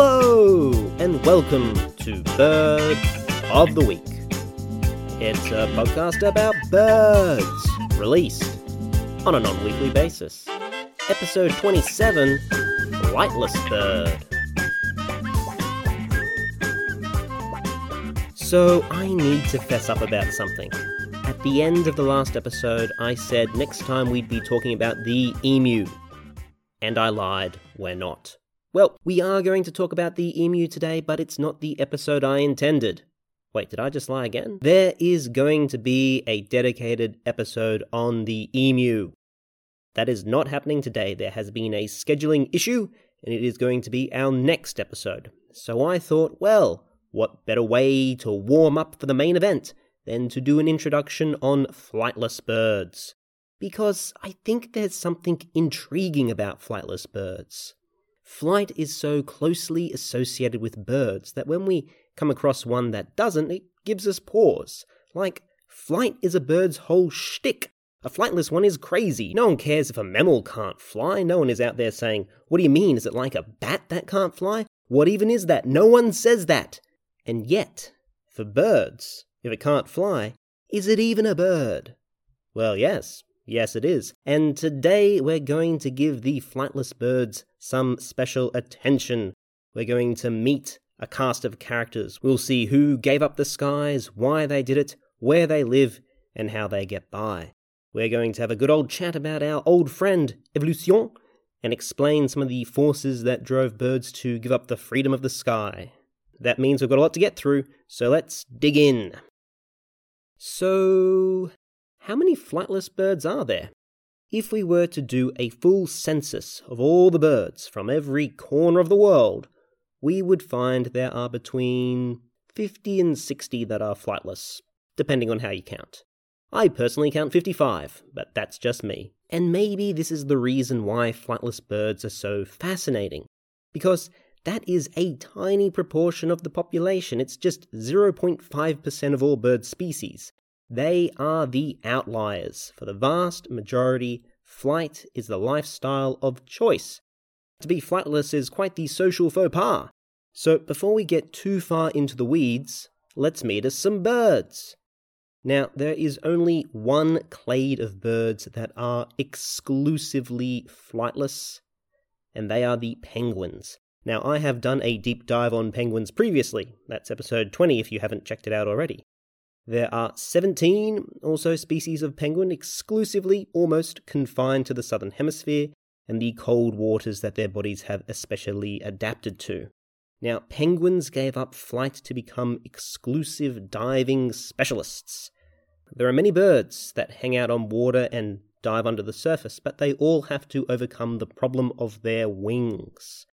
Hello, and welcome to Bird of the Week. It's a podcast about birds, released on a non weekly basis. Episode 27 Flightless Bird. So, I need to fess up about something. At the end of the last episode, I said next time we'd be talking about the emu. And I lied, we're not. Well, we are going to talk about the emu today, but it's not the episode I intended. Wait, did I just lie again? There is going to be a dedicated episode on the emu. That is not happening today. There has been a scheduling issue, and it is going to be our next episode. So I thought, well, what better way to warm up for the main event than to do an introduction on flightless birds? Because I think there's something intriguing about flightless birds. Flight is so closely associated with birds that when we come across one that doesn't, it gives us pause. Like, flight is a bird's whole shtick. A flightless one is crazy. No one cares if a mammal can't fly. No one is out there saying, What do you mean? Is it like a bat that can't fly? What even is that? No one says that. And yet, for birds, if it can't fly, is it even a bird? Well, yes, Yes, it is. And today we're going to give the flightless birds some special attention. We're going to meet a cast of characters. We'll see who gave up the skies, why they did it, where they live, and how they get by. We're going to have a good old chat about our old friend, Evolution, and explain some of the forces that drove birds to give up the freedom of the sky. That means we've got a lot to get through, so let's dig in. So, how many flightless birds are there? If we were to do a full census of all the birds from every corner of the world, we would find there are between 50 and 60 that are flightless, depending on how you count. I personally count 55, but that's just me. And maybe this is the reason why flightless birds are so fascinating. Because that is a tiny proportion of the population. It's just 0.5% of all bird species. They are the outliers. For the vast majority, flight is the lifestyle of choice. To be flightless is quite the social faux pas. So, before we get too far into the weeds, let's meet us some birds. Now, there is only one clade of birds that are exclusively flightless, and they are the penguins. Now, I have done a deep dive on penguins previously. That's episode 20 if you haven't checked it out already. There are 17 also species of penguin exclusively almost confined to the southern hemisphere and the cold waters that their bodies have especially adapted to. Now, penguins gave up flight to become exclusive diving specialists. There are many birds that hang out on water and dive under the surface, but they all have to overcome the problem of their wings.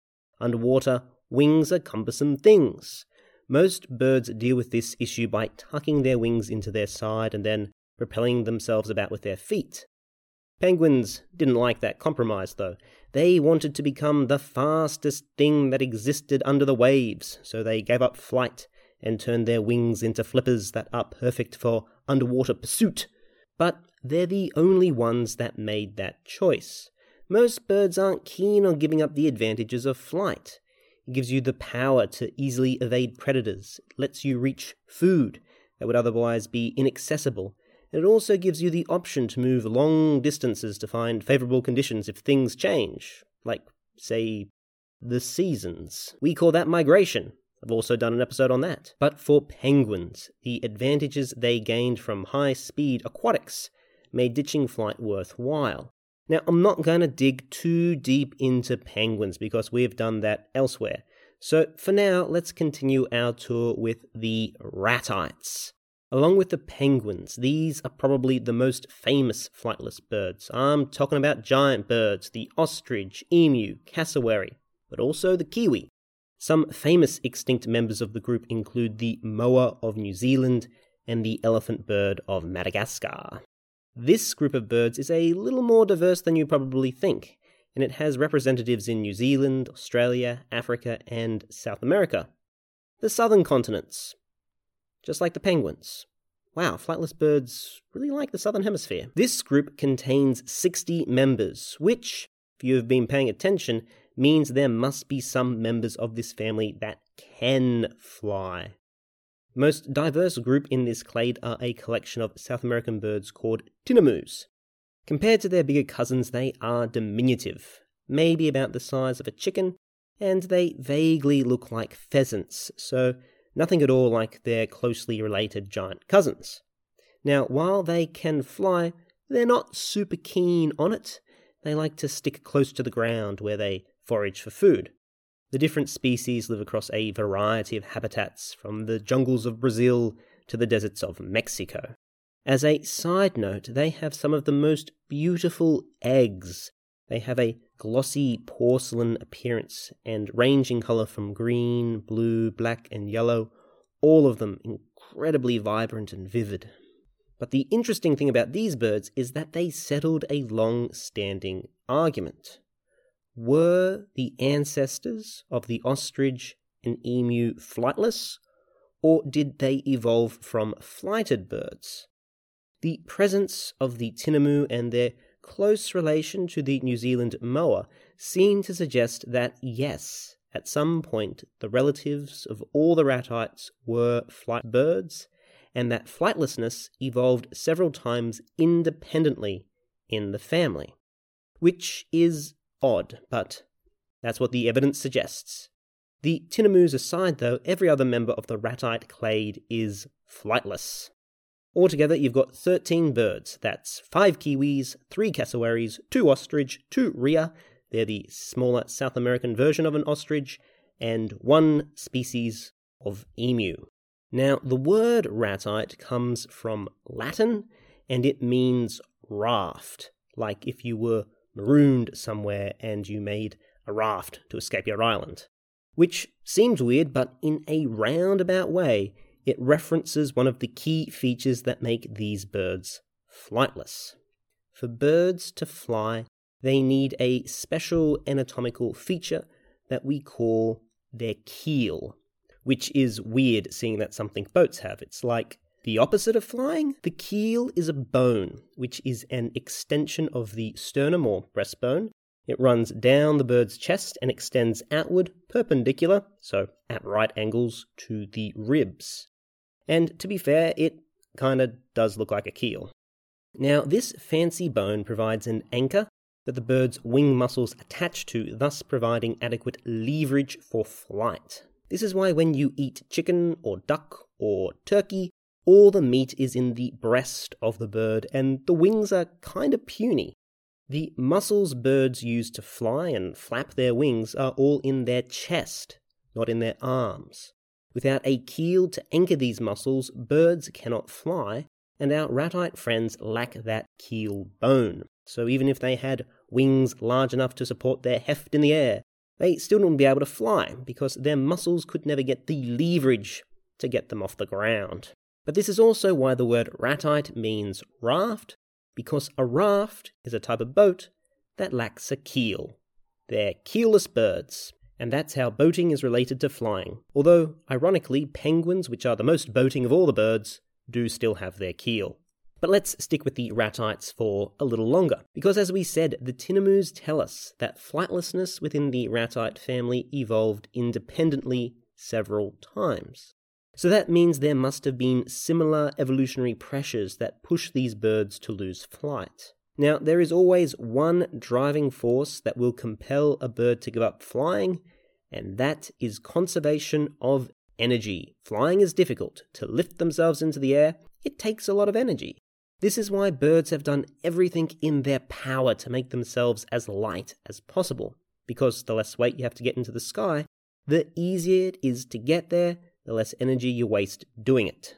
Underwater, wings are cumbersome things. Most birds deal with this issue by tucking their wings into their side and then propelling themselves about with their feet. Penguins didn't like that compromise, though. They wanted to become the fastest thing that existed under the waves, so they gave up flight and turned their wings into flippers that are perfect for underwater pursuit. But they're the only ones that made that choice. Most birds aren't keen on giving up the advantages of flight. It gives you the power to easily evade predators. It lets you reach food that would otherwise be inaccessible. And it also gives you the option to move long distances to find favorable conditions if things change, like, say, the seasons. We call that migration. I've also done an episode on that. But for penguins, the advantages they gained from high speed aquatics made ditching flight worthwhile. Now, I'm not going to dig too deep into penguins because we've done that elsewhere. So, for now, let's continue our tour with the ratites. Along with the penguins, these are probably the most famous flightless birds. I'm talking about giant birds, the ostrich, emu, cassowary, but also the kiwi. Some famous extinct members of the group include the moa of New Zealand and the elephant bird of Madagascar. This group of birds is a little more diverse than you probably think, and it has representatives in New Zealand, Australia, Africa, and South America. The southern continents. Just like the penguins. Wow, flightless birds really like the southern hemisphere. This group contains 60 members, which, if you have been paying attention, means there must be some members of this family that can fly. Most diverse group in this clade are a collection of South American birds called tinamous. Compared to their bigger cousins, they are diminutive, maybe about the size of a chicken, and they vaguely look like pheasants, so nothing at all like their closely related giant cousins. Now, while they can fly, they're not super keen on it. They like to stick close to the ground where they forage for food. The different species live across a variety of habitats, from the jungles of Brazil to the deserts of Mexico. As a side note, they have some of the most beautiful eggs. They have a glossy porcelain appearance and range in colour from green, blue, black, and yellow, all of them incredibly vibrant and vivid. But the interesting thing about these birds is that they settled a long standing argument. Were the ancestors of the ostrich and emu flightless, or did they evolve from flighted birds? The presence of the Tinamou and their close relation to the New Zealand moa seem to suggest that yes, at some point the relatives of all the ratites were flight birds, and that flightlessness evolved several times independently in the family. Which is odd, but that's what the evidence suggests. The tinamous aside, though, every other member of the ratite clade is flightless. Altogether, you've got 13 birds. That's 5 kiwis, 3 cassowaries, 2 ostrich, 2 rhea, they're the smaller South American version of an ostrich, and 1 species of emu. Now, the word ratite comes from Latin and it means raft, like if you were marooned somewhere and you made a raft to escape your island. Which seems weird, but in a roundabout way, it references one of the key features that make these birds flightless. For birds to fly, they need a special anatomical feature that we call their keel which is weird seeing that something boats have. It's like the opposite of flying. The keel is a bone, which is an extension of the sternum or breastbone. It runs down the bird's chest and extends outward, perpendicular, so at right angles to the ribs. And to be fair, it kinda does look like a keel. Now, this fancy bone provides an anchor that the bird's wing muscles attach to, thus providing adequate leverage for flight. This is why when you eat chicken or duck or turkey, all the meat is in the breast of the bird, and the wings are kind of puny. The muscles birds use to fly and flap their wings are all in their chest, not in their arms. Without a keel to anchor these muscles, birds cannot fly, and our ratite friends lack that keel bone. So even if they had wings large enough to support their heft in the air, they still wouldn't be able to fly because their muscles could never get the leverage to get them off the ground. But this is also why the word ratite means raft, because a raft is a type of boat that lacks a keel. They're keelless birds, and that's how boating is related to flying. Although, ironically, penguins, which are the most boating of all the birds, do still have their keel. But let's stick with the ratites for a little longer, because as we said, the tinamous tell us that flightlessness within the ratite family evolved independently several times. So that means there must have been similar evolutionary pressures that push these birds to lose flight. Now, there is always one driving force that will compel a bird to give up flying, and that is conservation of energy. Flying is difficult. To lift themselves into the air, it takes a lot of energy. This is why birds have done everything in their power to make themselves as light as possible, because the less weight you have to get into the sky, the easier it is to get there, the less energy you waste doing it.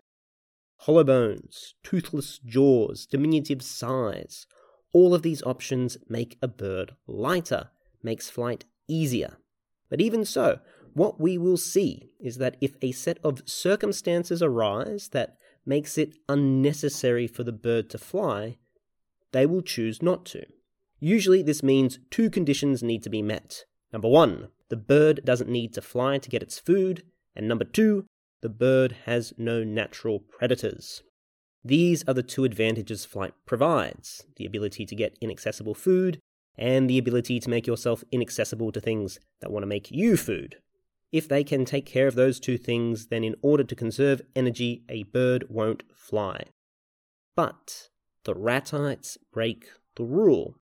Hollow bones, toothless jaws, diminutive size, all of these options make a bird lighter, makes flight easier. But even so, what we will see is that if a set of circumstances arise that makes it unnecessary for the bird to fly, they will choose not to. Usually, this means two conditions need to be met. Number one, the bird doesn't need to fly to get its food, and number two, the bird has no natural predators. These are the two advantages flight provides the ability to get inaccessible food and the ability to make yourself inaccessible to things that want to make you food. If they can take care of those two things, then in order to conserve energy, a bird won't fly. But the ratites break the rule.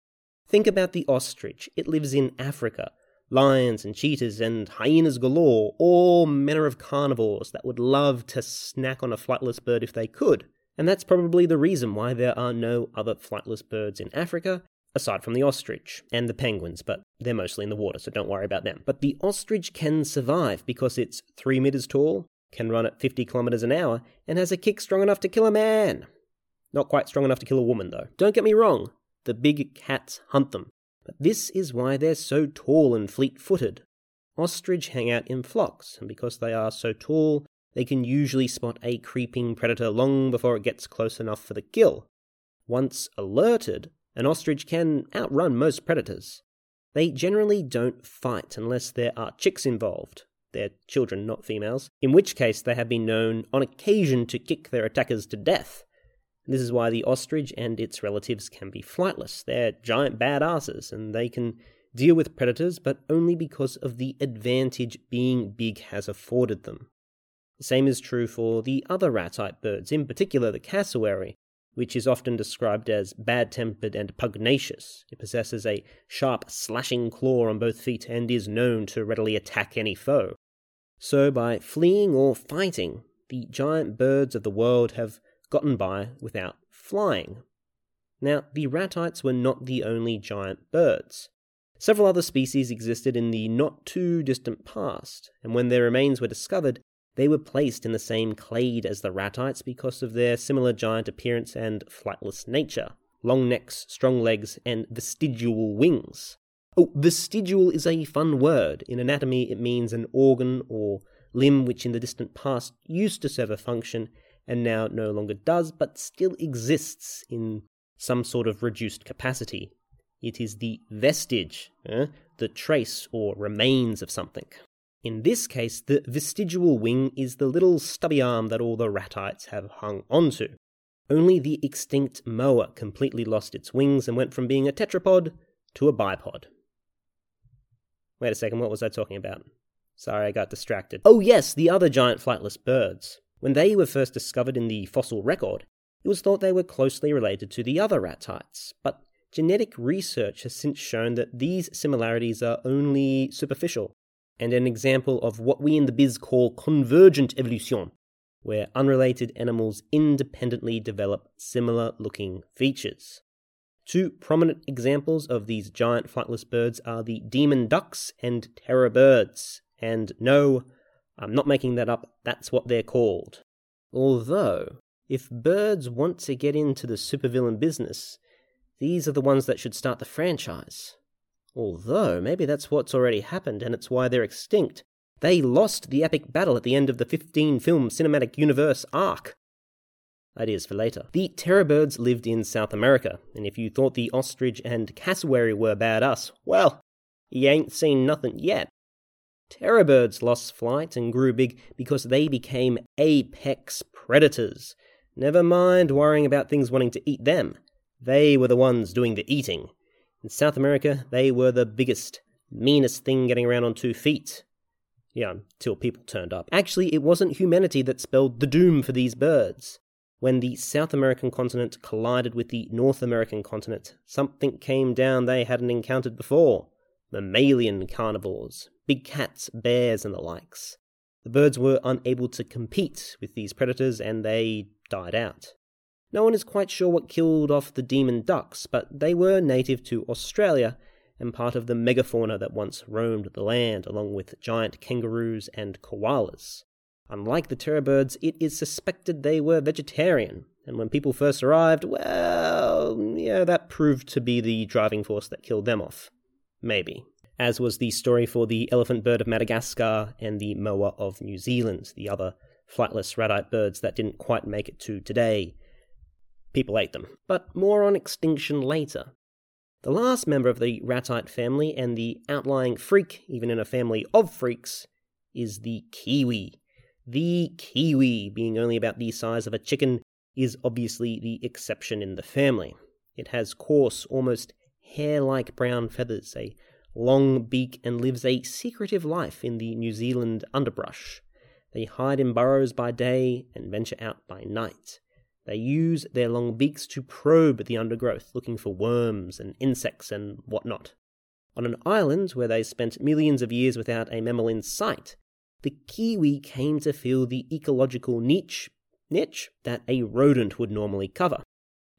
Think about the ostrich. It lives in Africa. Lions and cheetahs and hyenas galore, all manner of carnivores that would love to snack on a flightless bird if they could. And that's probably the reason why there are no other flightless birds in Africa, aside from the ostrich and the penguins, but they're mostly in the water, so don't worry about them. But the ostrich can survive because it's 3 meters tall, can run at 50 kilometers an hour, and has a kick strong enough to kill a man. Not quite strong enough to kill a woman, though. Don't get me wrong, the big cats hunt them. This is why they're so tall and fleet footed. Ostrich hang out in flocks, and because they are so tall, they can usually spot a creeping predator long before it gets close enough for the kill. Once alerted, an ostrich can outrun most predators. They generally don't fight unless there are chicks involved. They're children, not females, in which case they have been known on occasion to kick their attackers to death. This is why the ostrich and its relatives can be flightless. They're giant badasses, and they can deal with predators, but only because of the advantage being big has afforded them. The same is true for the other ratite birds, in particular the cassowary, which is often described as bad tempered and pugnacious. It possesses a sharp, slashing claw on both feet and is known to readily attack any foe. So, by fleeing or fighting, the giant birds of the world have gotten by without flying. Now, the ratites were not the only giant birds. Several other species existed in the not too distant past, and when their remains were discovered, they were placed in the same clade as the ratites because of their similar giant appearance and flightless nature long necks, strong legs, and vestigial wings. Oh, vestigial is a fun word. In anatomy, it means an organ or limb which in the distant past used to serve a function and now no longer does, but still exists in some sort of reduced capacity. It is the vestige, eh? the trace or remains of something. In this case, the vestigial wing is the little stubby arm that all the ratites have hung onto. Only the extinct moa completely lost its wings and went from being a tetrapod to a bipod. Wait a second, what was I talking about? Sorry, I got distracted. Oh, yes, the other giant flightless birds. When they were first discovered in the fossil record, it was thought they were closely related to the other ratites, but genetic research has since shown that these similarities are only superficial, and an example of what we in the biz call convergent evolution, where unrelated animals independently develop similar looking features. Two prominent examples of these giant flightless birds are the demon ducks and terror birds, and no, I'm not making that up, that's what they're called. Although, if birds want to get into the supervillain business, these are the ones that should start the franchise. Although, maybe that's what's already happened and it's why they're extinct. They lost the epic battle at the end of the 15 film cinematic universe arc. Ideas for later. The terror birds lived in South America, and if you thought the ostrich and cassowary were badass, well, you ain't seen nothing yet. Terror birds lost flight and grew big because they became apex predators. Never mind worrying about things wanting to eat them. They were the ones doing the eating. In South America, they were the biggest, meanest thing getting around on two feet. Yeah, until people turned up. Actually, it wasn't humanity that spelled the doom for these birds. When the South American continent collided with the North American continent, something came down they hadn't encountered before mammalian carnivores, big cats, bears, and the likes. The birds were unable to compete with these predators and they died out. No one is quite sure what killed off the demon ducks, but they were native to Australia and part of the megafauna that once roamed the land, along with giant kangaroos and koalas. Unlike the terror birds, it is suspected they were vegetarian, and when people first arrived, well, yeah, that proved to be the driving force that killed them off. Maybe as was the story for the elephant bird of Madagascar and the moa of New Zealand, the other flightless ratite birds that didn't quite make it to today. People ate them, but more on extinction later. The last member of the ratite family and the outlying freak, even in a family of freaks, is the kiwi. The kiwi, being only about the size of a chicken, is obviously the exception in the family. It has coarse, almost hair like brown feathers, a long beak, and lives a secretive life in the New Zealand underbrush. They hide in burrows by day and venture out by night. They use their long beaks to probe the undergrowth, looking for worms and insects and whatnot. On an island where they spent millions of years without a mammal in sight, the kiwi came to fill the ecological niche, niche that a rodent would normally cover.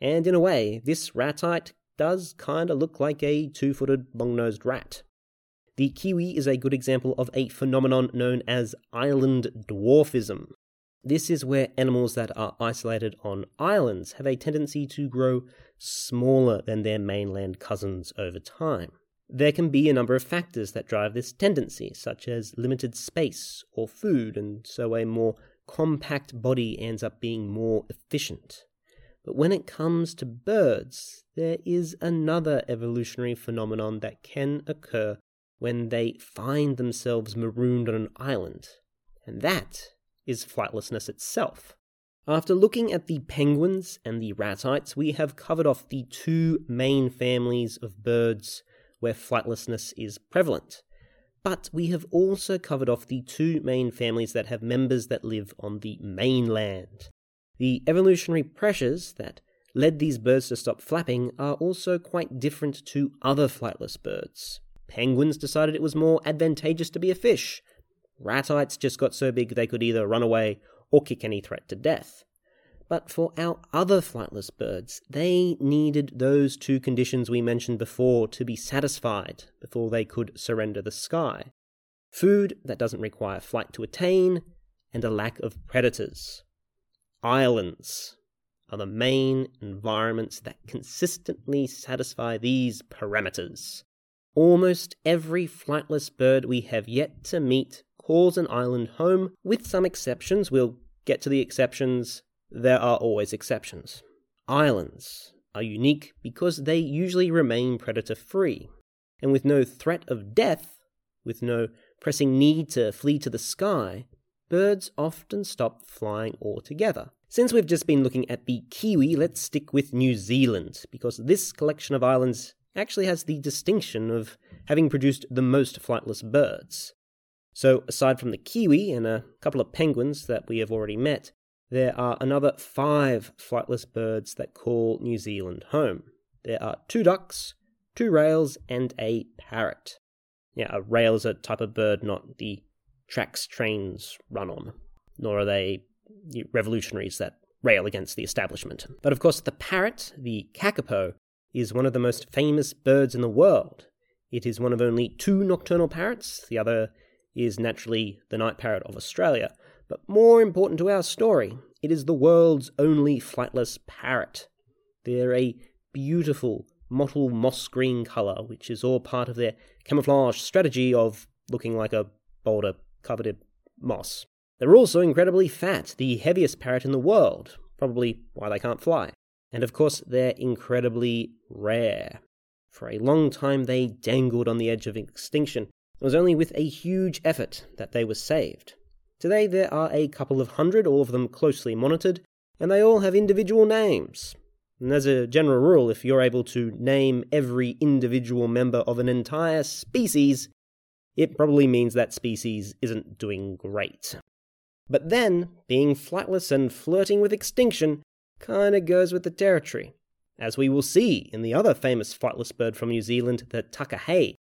And in a way, this ratite does kinda look like a two footed, long nosed rat. The kiwi is a good example of a phenomenon known as island dwarfism. This is where animals that are isolated on islands have a tendency to grow smaller than their mainland cousins over time. There can be a number of factors that drive this tendency, such as limited space or food, and so a more compact body ends up being more efficient. But when it comes to birds, there is another evolutionary phenomenon that can occur when they find themselves marooned on an island, and that is flightlessness itself. After looking at the penguins and the ratites, we have covered off the two main families of birds where flightlessness is prevalent. But we have also covered off the two main families that have members that live on the mainland. The evolutionary pressures that led these birds to stop flapping are also quite different to other flightless birds. Penguins decided it was more advantageous to be a fish, Ratites just got so big they could either run away or kick any threat to death. But for our other flightless birds, they needed those two conditions we mentioned before to be satisfied before they could surrender the sky food that doesn't require flight to attain, and a lack of predators. Islands are the main environments that consistently satisfy these parameters. Almost every flightless bird we have yet to meet calls an island home, with some exceptions. We'll get to the exceptions. There are always exceptions. Islands are unique because they usually remain predator free, and with no threat of death, with no pressing need to flee to the sky, birds often stop flying altogether. Since we've just been looking at the kiwi, let's stick with New Zealand, because this collection of islands actually has the distinction of having produced the most flightless birds. So, aside from the kiwi and a couple of penguins that we have already met, there are another five flightless birds that call New Zealand home. There are two ducks, two rails, and a parrot. Yeah, a rail is a type of bird, not the tracks trains run on, nor are they revolutionaries that rail against the establishment. But of course, the parrot, the kakapo, is one of the most famous birds in the world. It is one of only two nocturnal parrots. The other is naturally the night parrot of Australia, but more important to our story, it is the world's only flightless parrot. They're a beautiful mottled moss green colour, which is all part of their camouflage strategy of looking like a boulder covered in moss. They're also incredibly fat, the heaviest parrot in the world, probably why they can't fly. And of course, they're incredibly rare. For a long time, they dangled on the edge of extinction, it was only with a huge effort that they were saved. Today there are a couple of hundred, all of them closely monitored, and they all have individual names. And as a general rule, if you're able to name every individual member of an entire species, it probably means that species isn't doing great. But then, being flightless and flirting with extinction kinda goes with the territory, as we will see in the other famous flightless bird from New Zealand, the takahe,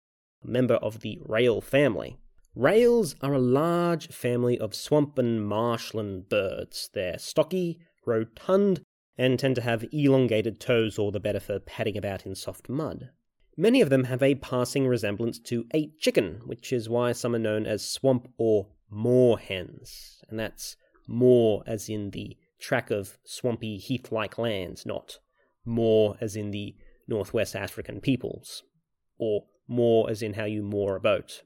a member of the rail family. Rails are a large family of swamp and marshland birds. They're stocky, rotund, and tend to have elongated toes, all the better for padding about in soft mud. Many of them have a passing resemblance to a chicken, which is why some are known as swamp or moor hens, and that's more as in the track of swampy heath like lands, not more as in the northwest African peoples, or more as in how you moor a boat.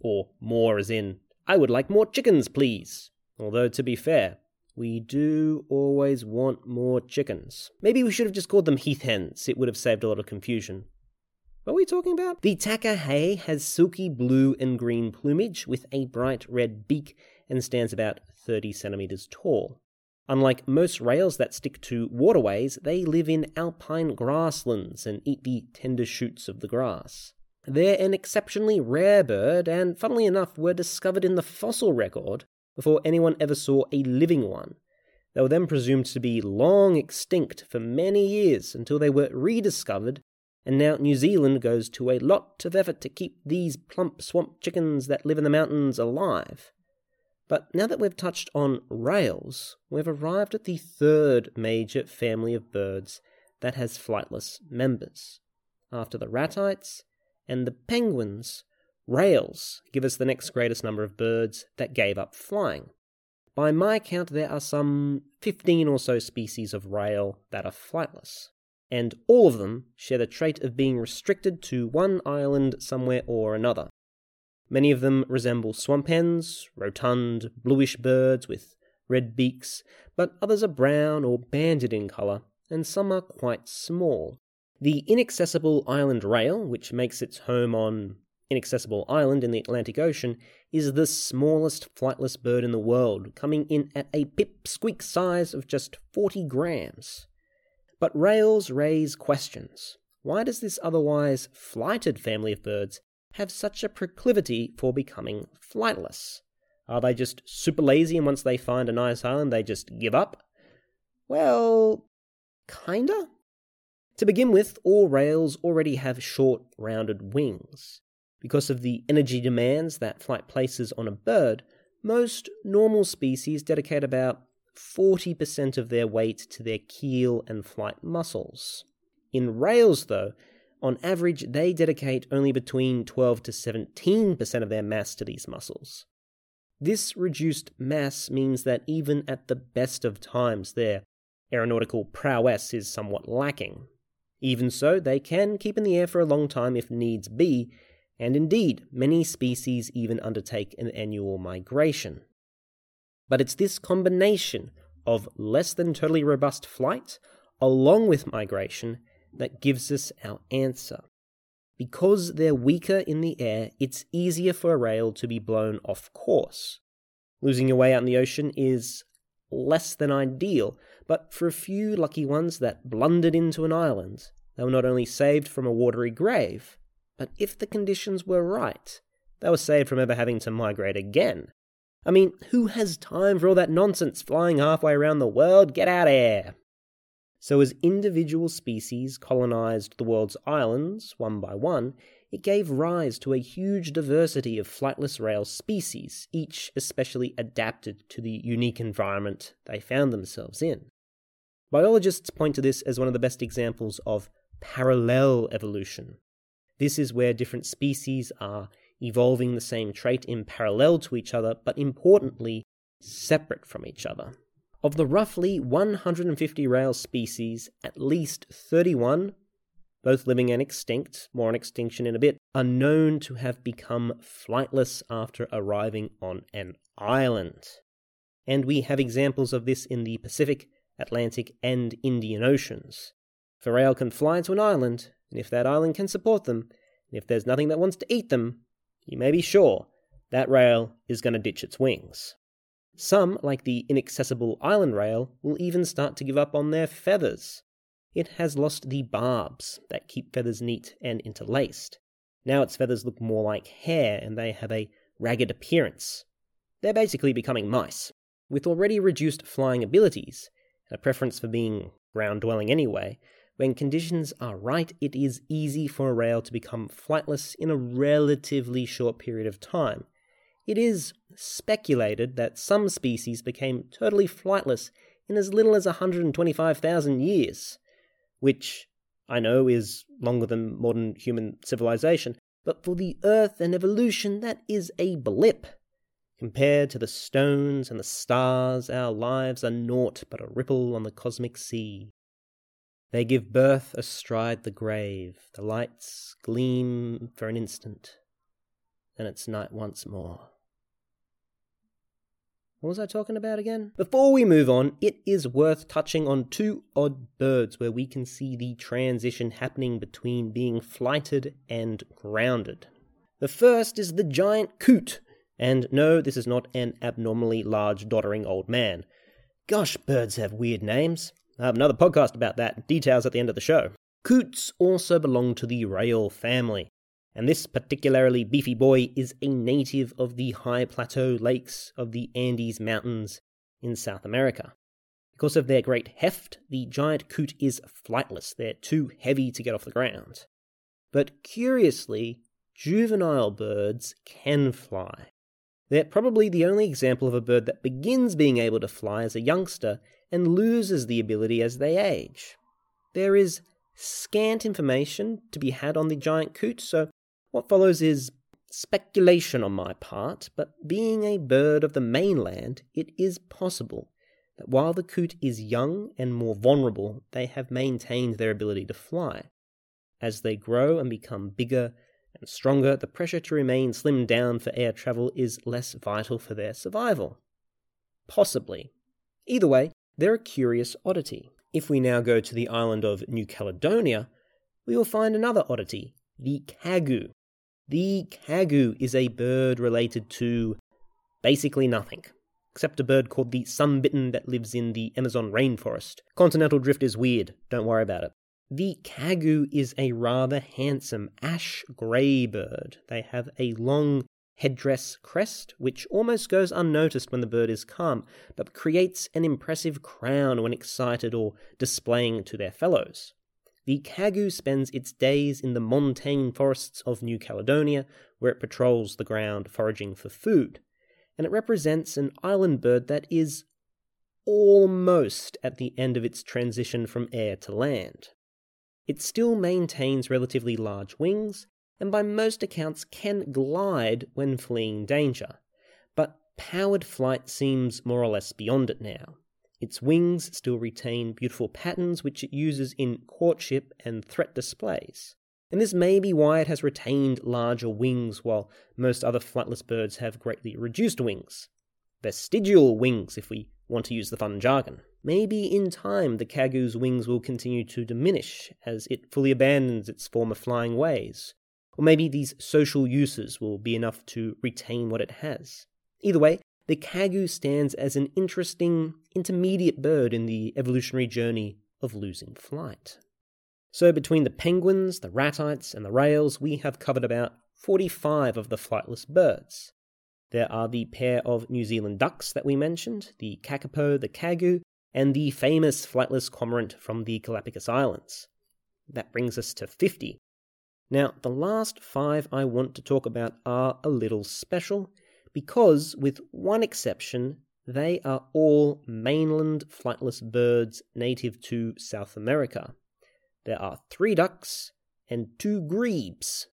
Or more as in, I would like more chickens, please. Although, to be fair, we do always want more chickens. Maybe we should have just called them heath hens. It would have saved a lot of confusion. What are we talking about? The takahe has silky blue and green plumage with a bright red beak and stands about 30 centimeters tall. Unlike most rails that stick to waterways, they live in alpine grasslands and eat the tender shoots of the grass. They're an exceptionally rare bird, and funnily enough, were discovered in the fossil record before anyone ever saw a living one. They were then presumed to be long extinct for many years until they were rediscovered, and now New Zealand goes to a lot of effort to keep these plump swamp chickens that live in the mountains alive. But now that we've touched on rails, we've arrived at the third major family of birds that has flightless members. After the ratites and the penguins, rails give us the next greatest number of birds that gave up flying. By my count, there are some 15 or so species of rail that are flightless, and all of them share the trait of being restricted to one island somewhere or another. Many of them resemble swamp hens, rotund, bluish birds with red beaks, but others are brown or banded in colour, and some are quite small. The inaccessible island rail, which makes its home on Inaccessible Island in the Atlantic Ocean, is the smallest flightless bird in the world, coming in at a pipsqueak size of just 40 grams. But rails raise questions. Why does this otherwise flighted family of birds have such a proclivity for becoming flightless? Are they just super lazy and once they find a nice island they just give up? Well, kinda. To begin with, all rails already have short, rounded wings. Because of the energy demands that flight places on a bird, most normal species dedicate about 40% of their weight to their keel and flight muscles. In rails, though, on average, they dedicate only between 12 to 17% of their mass to these muscles. This reduced mass means that even at the best of times, their aeronautical prowess is somewhat lacking. Even so, they can keep in the air for a long time if needs be, and indeed, many species even undertake an annual migration. But it's this combination of less than totally robust flight, along with migration, that gives us our answer. Because they're weaker in the air, it's easier for a rail to be blown off course. Losing your way out in the ocean is less than ideal, but for a few lucky ones that blundered into an island, they were not only saved from a watery grave, but if the conditions were right, they were saved from ever having to migrate again. I mean, who has time for all that nonsense flying halfway around the world? Get out of here! So, as individual species colonized the world's islands one by one, it gave rise to a huge diversity of flightless rail species, each especially adapted to the unique environment they found themselves in. Biologists point to this as one of the best examples of parallel evolution. This is where different species are evolving the same trait in parallel to each other, but importantly, separate from each other. Of the roughly 150 rail species, at least 31, both living and extinct, more on extinction in a bit, are known to have become flightless after arriving on an island. And we have examples of this in the Pacific, Atlantic, and Indian Oceans. If a rail can fly to an island, and if that island can support them, and if there's nothing that wants to eat them, you may be sure that rail is going to ditch its wings. Some, like the inaccessible island rail, will even start to give up on their feathers. It has lost the barbs that keep feathers neat and interlaced. Now its feathers look more like hair and they have a ragged appearance. They're basically becoming mice. With already reduced flying abilities, and a preference for being ground dwelling anyway, when conditions are right, it is easy for a rail to become flightless in a relatively short period of time, it is speculated that some species became totally flightless in as little as 125,000 years, which I know is longer than modern human civilization, but for the Earth and evolution, that is a blip. Compared to the stones and the stars, our lives are naught but a ripple on the cosmic sea. They give birth astride the grave, the lights gleam for an instant, then it's night once more. What was I talking about again? Before we move on, it is worth touching on two odd birds where we can see the transition happening between being flighted and grounded. The first is the giant coot, and no, this is not an abnormally large, doddering old man. Gosh, birds have weird names. I have another podcast about that, details at the end of the show. Coots also belong to the rail family, and this particularly beefy boy is a native of the high plateau lakes of the Andes Mountains in South America. Because of their great heft, the giant coot is flightless. They're too heavy to get off the ground. But curiously, juvenile birds can fly. They're probably the only example of a bird that begins being able to fly as a youngster and loses the ability as they age. There is scant information to be had on the giant coot, so what follows is speculation on my part, but being a bird of the mainland, it is possible that while the coot is young and more vulnerable, they have maintained their ability to fly. As they grow and become bigger and stronger, the pressure to remain slimmed down for air travel is less vital for their survival. Possibly. Either way, they're a curious oddity. If we now go to the island of New Caledonia, we will find another oddity, the kagu. The kagu is a bird related to basically nothing, except a bird called the sunbittern that lives in the Amazon rainforest. Continental drift is weird, don't worry about it. The kagu is a rather handsome ash grey bird. They have a long headdress crest, which almost goes unnoticed when the bird is calm, but creates an impressive crown when excited or displaying to their fellows. The kagu spends its days in the montane forests of New Caledonia, where it patrols the ground foraging for food, and it represents an island bird that is almost at the end of its transition from air to land. It still maintains relatively large wings, and by most accounts can glide when fleeing danger, but powered flight seems more or less beyond it now. Its wings still retain beautiful patterns which it uses in courtship and threat displays. And this may be why it has retained larger wings while most other flightless birds have greatly reduced wings. Vestigial wings, if we want to use the fun jargon. Maybe in time the kagu's wings will continue to diminish as it fully abandons its former flying ways. Or maybe these social uses will be enough to retain what it has. Either way, the kagu stands as an interesting intermediate bird in the evolutionary journey of losing flight. So, between the penguins, the ratites, and the rails, we have covered about 45 of the flightless birds. There are the pair of New Zealand ducks that we mentioned, the kakapo, the kagu, and the famous flightless cormorant from the Galapagos Islands. That brings us to 50. Now, the last five I want to talk about are a little special because, with one exception, they are all mainland flightless birds native to South America. There are three ducks and two grebes.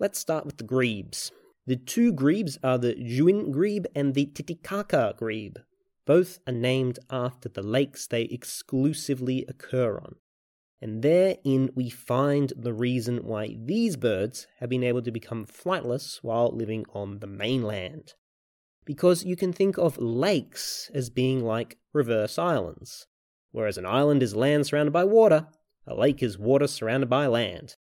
Let's start with the grebes. The two grebes are the Junin grebe and the Titicaca grebe. Both are named after the lakes they exclusively occur on and therein we find the reason why these birds have been able to become flightless while living on the mainland. Because you can think of lakes as being like reverse islands. Whereas an island is land surrounded by water, a lake is water surrounded by land.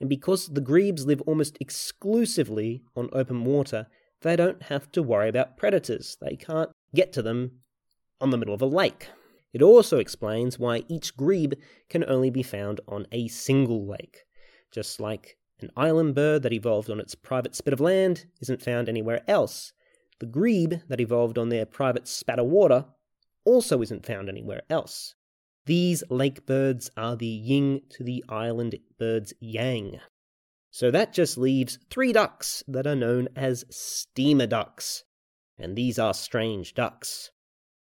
And because the grebes live almost exclusively on open water, they don't have to worry about predators. They can't get to them on the middle of a lake. It also explains why each grebe can only be found on a single lake, just like an island bird that evolved on its private spit of land isn't found anywhere else. The grebe that evolved on their private spat of water also isn't found anywhere else. These lake birds are the yin to the island bird's yang. So that just leaves three ducks that are known as steamer ducks. And these are strange ducks.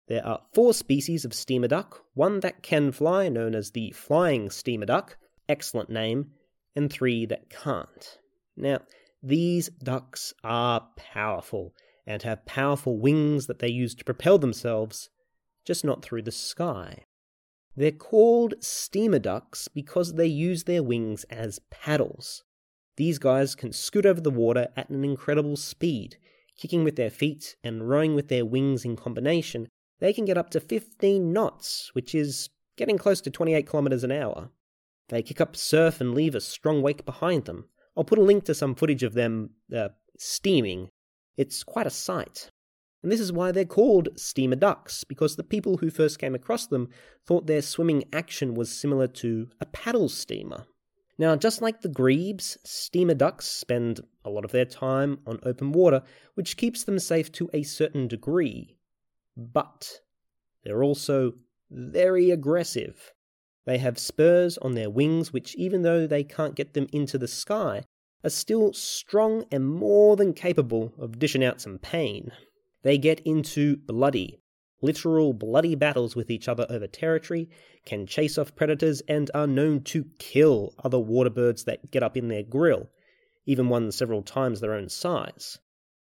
There are four species of steamer duck, one that can fly, known as the flying steamer duck, excellent name, and three that can't. Now, these ducks are powerful and have powerful wings that they use to propel themselves, just not through the sky. They're called steamer ducks because they use their wings as paddles. These guys can scoot over the water at an incredible speed, kicking with their feet and rowing with their wings in combination they can get up to 15 knots, which is getting close to 28 kilometers an hour. They kick up surf and leave a strong wake behind them. I'll put a link to some footage of them uh, steaming. It's quite a sight. And this is why they're called steamer ducks, because the people who first came across them thought their swimming action was similar to a paddle steamer. Now, just like the grebes, steamer ducks spend a lot of their time on open water, which keeps them safe to a certain degree. But they're also very aggressive. They have spurs on their wings, which, even though they can't get them into the sky, are still strong and more than capable of dishing out some pain. They get into bloody, literal bloody battles with each other over territory, can chase off predators, and are known to kill other water birds that get up in their grill, even ones several times their own size.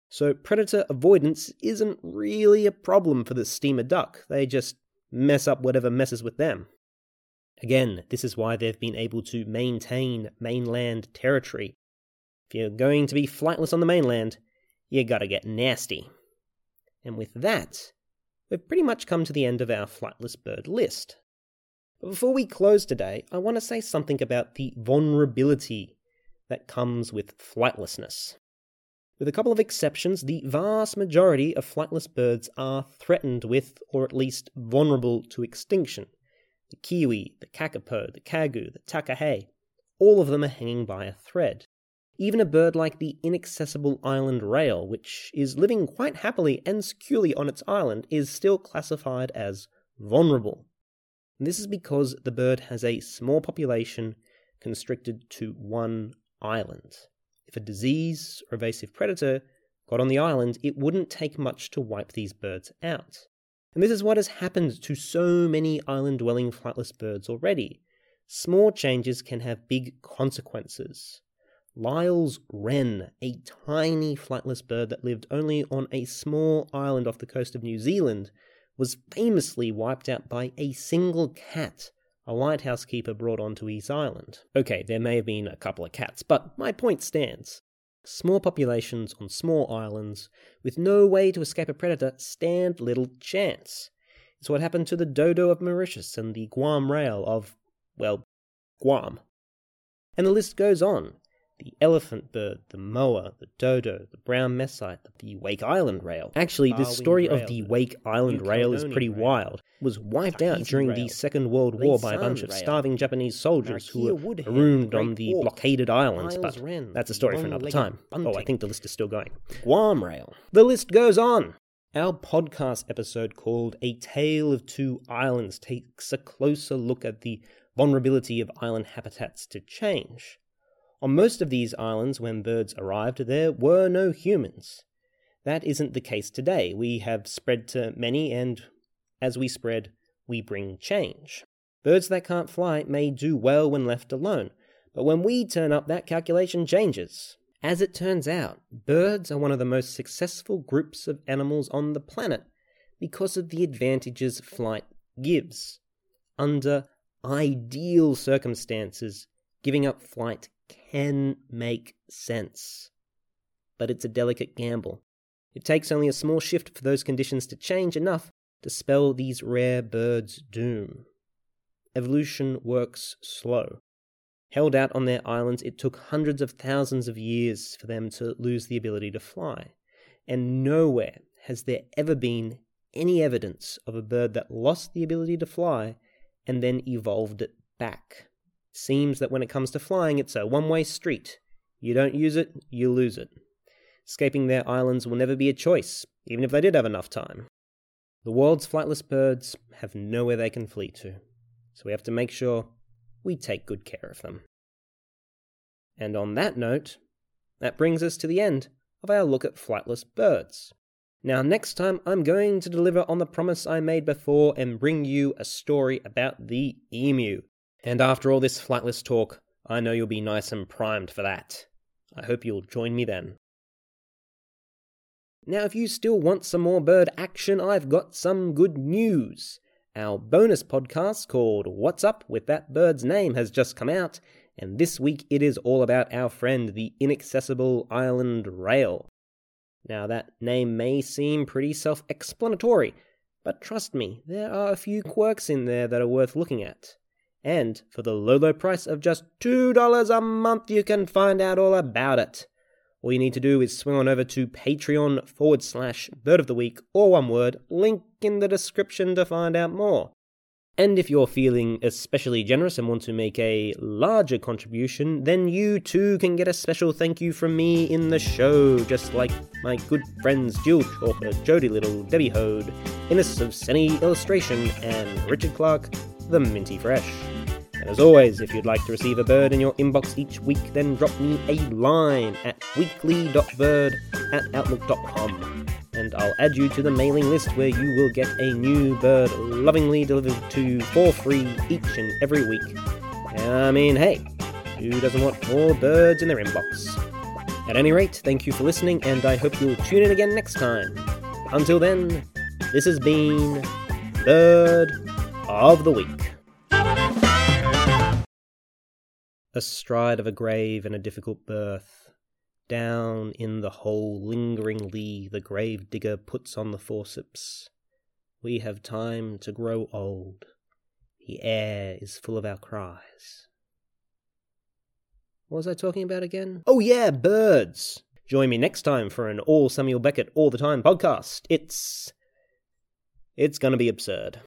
So predator avoidance isn't really a problem for the steamer duck, they just mess up whatever messes with them. Again, this is why they've been able to maintain mainland territory. If you're going to be flightless on the mainland, you gotta get nasty. And with that, we've pretty much come to the end of our flightless bird list. But before we close today, I want to say something about the vulnerability that comes with flightlessness. With a couple of exceptions, the vast majority of flightless birds are threatened with, or at least vulnerable to extinction. The kiwi, the kakapo, the kagu, the takahe, all of them are hanging by a thread. Even a bird like the inaccessible island rail, which is living quite happily and securely on its island, is still classified as vulnerable. And this is because the bird has a small population constricted to one island. If a disease or evasive predator got on the island, it wouldn't take much to wipe these birds out. And this is what has happened to so many island dwelling flightless birds already. Small changes can have big consequences. Lyall's wren, a tiny flightless bird that lived only on a small island off the coast of New Zealand, was famously wiped out by a single cat a lighthouse keeper brought onto his island. Okay, there may have been a couple of cats, but my point stands. Small populations on small islands, with no way to escape a predator, stand little chance. It's what happened to the dodo of Mauritius and the Guam rail of, well, Guam. And the list goes on the elephant bird, the moa, the dodo, the brown mesite, the Wake Island rail. Actually, the story of the Wake Island rail is pretty wild. It was wiped out during the Second World War by a bunch of starving Japanese soldiers who were marooned on the blockaded islands, but that's a story for another time. Oh, I think the list is still going. Guam rail. The list goes on. Our podcast episode called A Tale of Two Islands takes a closer look at the vulnerability of island habitats to change. On most of these islands, when birds arrived, there were no humans. That isn't the case today. We have spread to many, and as we spread, we bring change. Birds that can't fly may do well when left alone, but when we turn up, that calculation changes. As it turns out, birds are one of the most successful groups of animals on the planet because of the advantages flight gives. Under ideal circumstances, giving up flight can make sense. But it's a delicate gamble. It takes only a small shift for those conditions to change enough to spell these rare birds' doom. Evolution works slow. Held out on their islands, it took hundreds of thousands of years for them to lose the ability to fly. And nowhere has there ever been any evidence of a bird that lost the ability to fly and then evolved it back seems that when it comes to flying, it's a one way street. You don't use it, you lose it. Escaping their islands will never be a choice, even if they did have enough time. The world's flightless birds have nowhere they can flee to, so we have to make sure we take good care of them. And on that note, that brings us to the end of our look at flightless birds. Now, next time, I'm going to deliver on the promise I made before and bring you a story about the emu. And after all this flightless talk, I know you'll be nice and primed for that. I hope you'll join me then. Now, if you still want some more bird action, I've got some good news. Our bonus podcast called What's Up with That Bird's Name has just come out, and this week it is all about our friend, the inaccessible island rail. Now, that name may seem pretty self explanatory, but trust me, there are a few quirks in there that are worth looking at. And for the low, low price of just $2 a month, you can find out all about it. all you need to do is swing on over to Patreon forward slash bird of the week, or one word, link in the description to find out more. And if you're feeling especially generous and want to make a larger contribution, then you too can get a special thank you from me in the show, just like my good friends Jill Chalker, Jody Little, Debbie Hode, Innes of Senny Illustration, and Richard Clark, the Minty Fresh. And as always, if you'd like to receive a bird in your inbox each week, then drop me a line at weekly.bird at outlook.com and I'll add you to the mailing list where you will get a new bird lovingly delivered to for free each and every week. I mean, hey, who doesn't want more birds in their inbox? At any rate, thank you for listening, and I hope you'll tune in again next time. Until then, this has been Bird of the Week. Astride of a grave and a difficult birth down in the hole lingeringly the grave digger puts on the forceps. We have time to grow old. The air is full of our cries. What was I talking about again? Oh, yeah, birds! Join me next time for an all Samuel Beckett all the time podcast. It's. It's gonna be absurd.